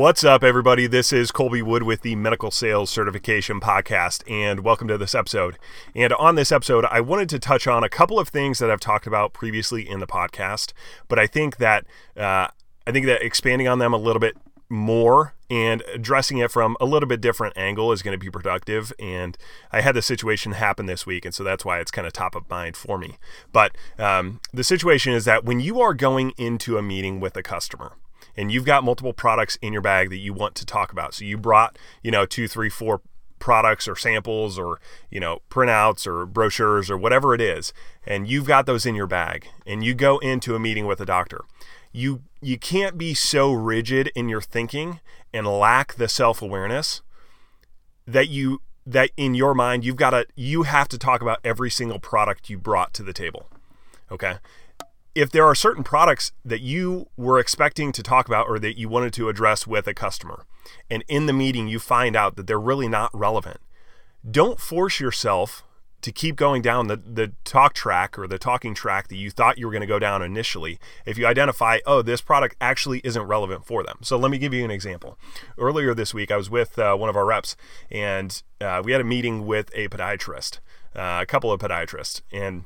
What's up, everybody? This is Kolby Wood with the Medical Sales Certification Podcast, and welcome to this episode. And on this episode, I wanted to touch on a couple of things that I've talked about previously in the podcast, but I think that uh, I think that expanding on them a little bit more and addressing it from a little bit different angle is going to be productive. And I had the situation happen this week, and so that's why it's kind of top of mind for me. But um, the situation is that when you are going into a meeting with a customer, and you've got multiple products in your bag that you want to talk about. So you brought, you know, two, three, four products or samples or, you know, printouts or brochures or whatever it is, and you've got those in your bag and you go into a meeting with a doctor. You you can't be so rigid in your thinking and lack the self-awareness that you that in your mind you've got to you have to talk about every single product you brought to the table. Okay? If there are certain products that you were expecting to talk about or that you wanted to address with a customer, and in the meeting you find out that they're really not relevant, don't force yourself to keep going down the, the talk track or the talking track that you thought you were going to go down initially if you identify, oh, this product actually isn't relevant for them. So let me give you an example. Earlier this week, I was with uh, one of our reps and uh, we had a meeting with a podiatrist, uh, a couple of podiatrists, and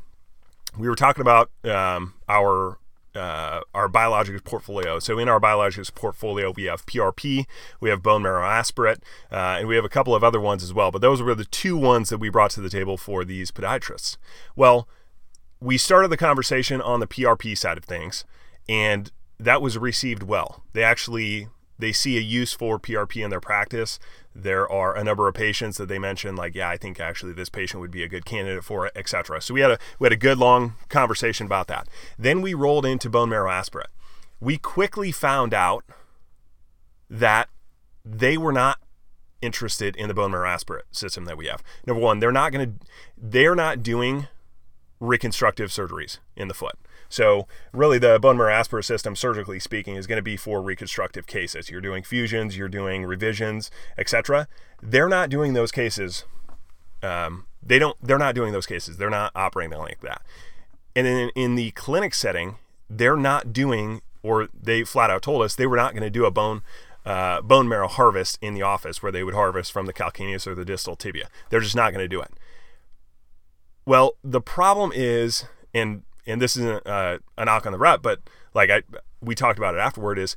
we were talking about um, our uh, our biologics portfolio. So in our biologics portfolio, we have PRP, we have bone marrow aspirate, uh, and we have a couple of other ones as well. But those were the two ones that we brought to the table for these podiatrists. Well, we started the conversation on the PRP side of things, and that was received well. They actually they see a use for PRP in their practice. There are a number of patients that they mentioned, like, yeah, I think actually this patient would be a good candidate for it, etc. So we had a we had a good long conversation about that. Then we rolled into bone marrow aspirate. We quickly found out that they were not interested in the bone marrow aspirate system that we have. Number one, they're not going to they're not doing reconstructive surgeries in the foot. So, really, the bone marrow aspirate system, surgically speaking, is going to be for reconstructive cases. You're doing fusions, you're doing revisions, etc. They're not doing those cases. Um, they don't. They're not doing those cases. They're not operating like that. And in, in the clinic setting, they're not doing, or they flat out told us they were not going to do a bone uh, bone marrow harvest in the office where they would harvest from the calcaneus or the distal tibia. They're just not going to do it. Well, the problem is, and and this isn't uh, a knock on the rep, but like I we talked about it afterward, is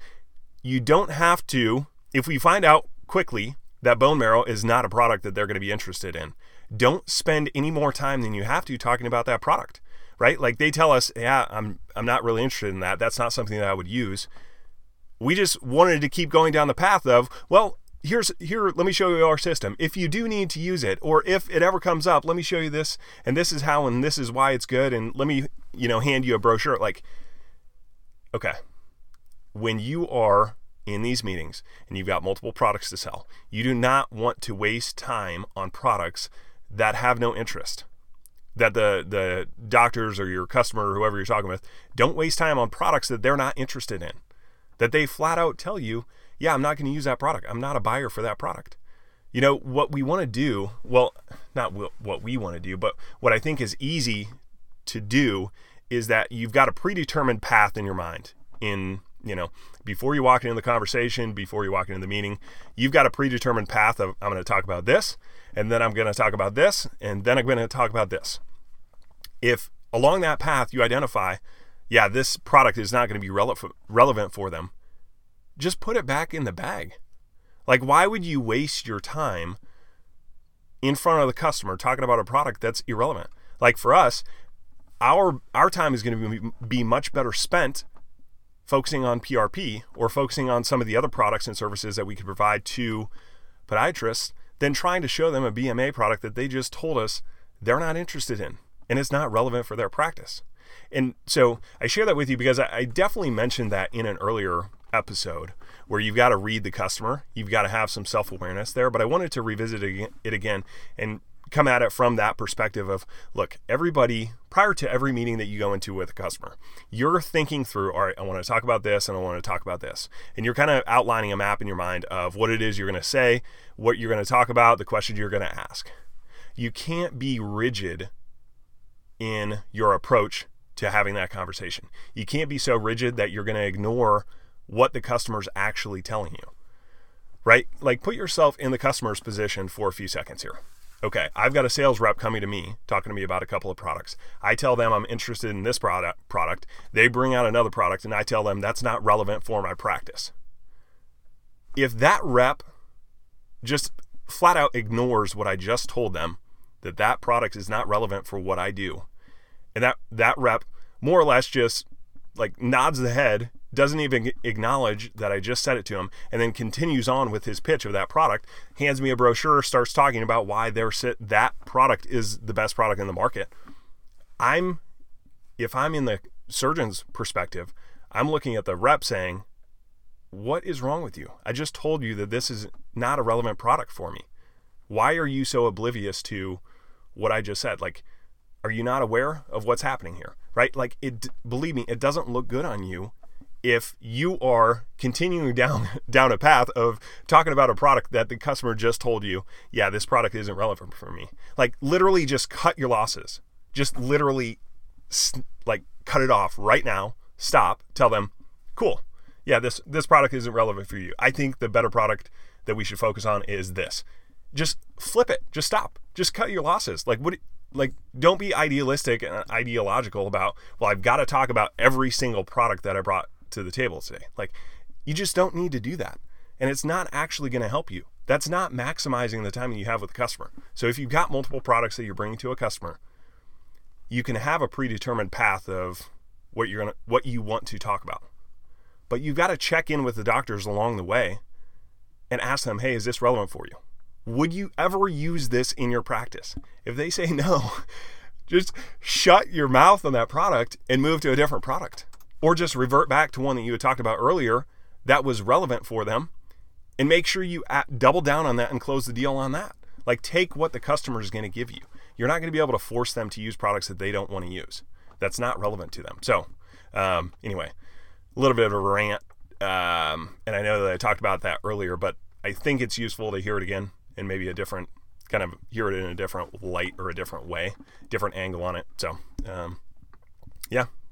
you don't have to if we find out quickly that bone marrow is not a product that they're going to be interested in. Don't spend any more time than you have to talking about that product, right? Like they tell us, yeah, I'm I'm not really interested in that. That's not something that I would use. We just wanted to keep going down the path of, well, here's here let me show you our system. If you do need to use it or if it ever comes up let me show you this and this is how and this is why it's good and let me you know hand you a brochure like okay. When you are in these meetings and you've got multiple products to sell you do not want to waste time on products that have no interest that the the doctors or your customer or whoever you're talking with don't waste time on products that they're not interested in that they flat out tell you yeah, I'm not going to use that product. I'm not a buyer for that product. You know, what we want to do, well, not what we want to do, but what I think is easy to do is that you've got a predetermined path in your mind in you know before you walk into the conversation before you walk into the meeting you've got a predetermined path of i'm going to talk about this and then i'm going to talk about this and then i'm going to talk about this if along that path you identify yeah this product is not going to be relevant relevant for them just put it back in the bag. Like, why would you waste your time in front of the customer talking about a product that's irrelevant? Like for us, our our time is going to be be much better spent focusing on PRP or focusing on some of the other products and services that we could provide to podiatrists than trying to show them a BMA product that they just told us they're not interested in. and it's not relevant for their practice. And so I share that with you because I definitely mentioned that in an earlier episode where you've got to read the customer, you've got to have some self awareness there. But I wanted to revisit it again and come at it from that perspective of look, everybody, prior to every meeting that you go into with a customer, you're thinking through, all right, I want to talk about this and I want to talk about this. And you're kind of outlining a map in your mind of what it is you're going to say, what you're going to talk about, the questions you're going to ask. You can't be rigid in your approach to having that conversation. You can't be so rigid that you're going to ignore what the customer's actually telling you. Right? Like put yourself in the customer's position for a few seconds here okay, I've got a sales rep coming to me talking to me about a couple of products. I tell them I'm interested in this product product. They bring out another product and I tell them that's not relevant for my practice. If that rep just flat out ignores what I just told them that that product is not relevant for what I do and that that rep more or less just like nods the head doesn't even acknowledge that I just said it to him, and then continues on with his pitch of that product, hands me a brochure, starts talking about why their that product is the best product in the market. I'm if I'm in the surgeon's perspective, I'm looking at the rep saying, What is wrong with you? I just told you that this is not a relevant product for me. Why are you so oblivious to what I just said? Like, are you not aware of what's happening here? Right? Like, it, believe me, it doesn't look good on you if you are continuing down down a path of talking about a product that the customer just told you, yeah, this product isn't relevant for me. Like literally just cut your losses. Just literally like cut it off right now. Stop. Tell them, "Cool. Yeah, this this product isn't relevant for you. I think the better product that we should focus on is this." Just flip it. Just stop. Just cut your losses. Like what like don't be idealistic and ideological about, well, I've got to talk about every single product that I brought to the table today. Like, you just don't need to do that. And it's not actually going to help you. That's not maximizing the time you have with the customer. So if you've got multiple products that you're bringing to a customer, you can have a predetermined path of what you're going to what you want to talk about. But you've got to check in with the doctors along the way and ask them, "Hey, is this relevant for you? Would you ever use this in your practice?" If they say no, just shut your mouth on that product and move to a different product or just revert back to one that you had talked about earlier that was relevant for them and make sure you double down on that and close the deal on that. Like take what the customer is going to give you. You're not going to be able to force them to use products that they don't want to use. That's not relevant to them. So, um, anyway, a little bit of a rant. Um, and I know that I talked about that earlier, but I think it's useful to hear it again and maybe a different kind of hear it in a different light or a different way, different angle on it. So, um, yeah,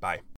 Bye.